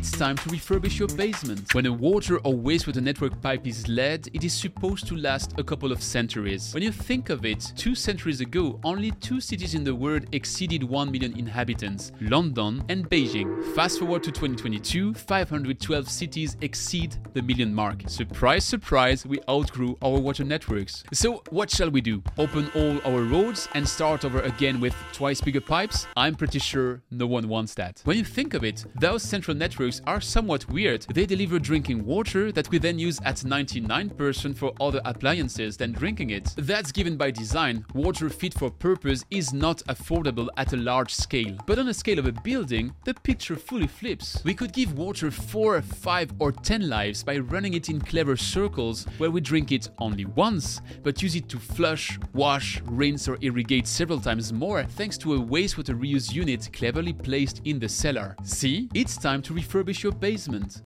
It's time to refurbish your basement. When a water or wastewater network pipe is lead, it is supposed to last a couple of centuries. When you think of it, two centuries ago, only two cities in the world exceeded 1 million inhabitants London and Beijing. Fast forward to 2022, 512 cities exceed the million mark. Surprise, surprise, we outgrew our water networks. So, what shall we do? Open all our roads and start over again with twice bigger pipes? I'm pretty sure no one wants that. When you think of it, those central networks are somewhat weird. They deliver drinking water that we then use at 99% for other appliances than drinking it. That's given by design. Water fit for purpose is not affordable at a large scale. But on a scale of a building, the picture fully flips. We could give water 4, 5, or 10 lives by running it in clever circles where we drink it only once, but use it to flush, wash, rinse, or irrigate several times more thanks to a wastewater reuse unit cleverly placed in the cellar. See, it's time to refurbish your basement.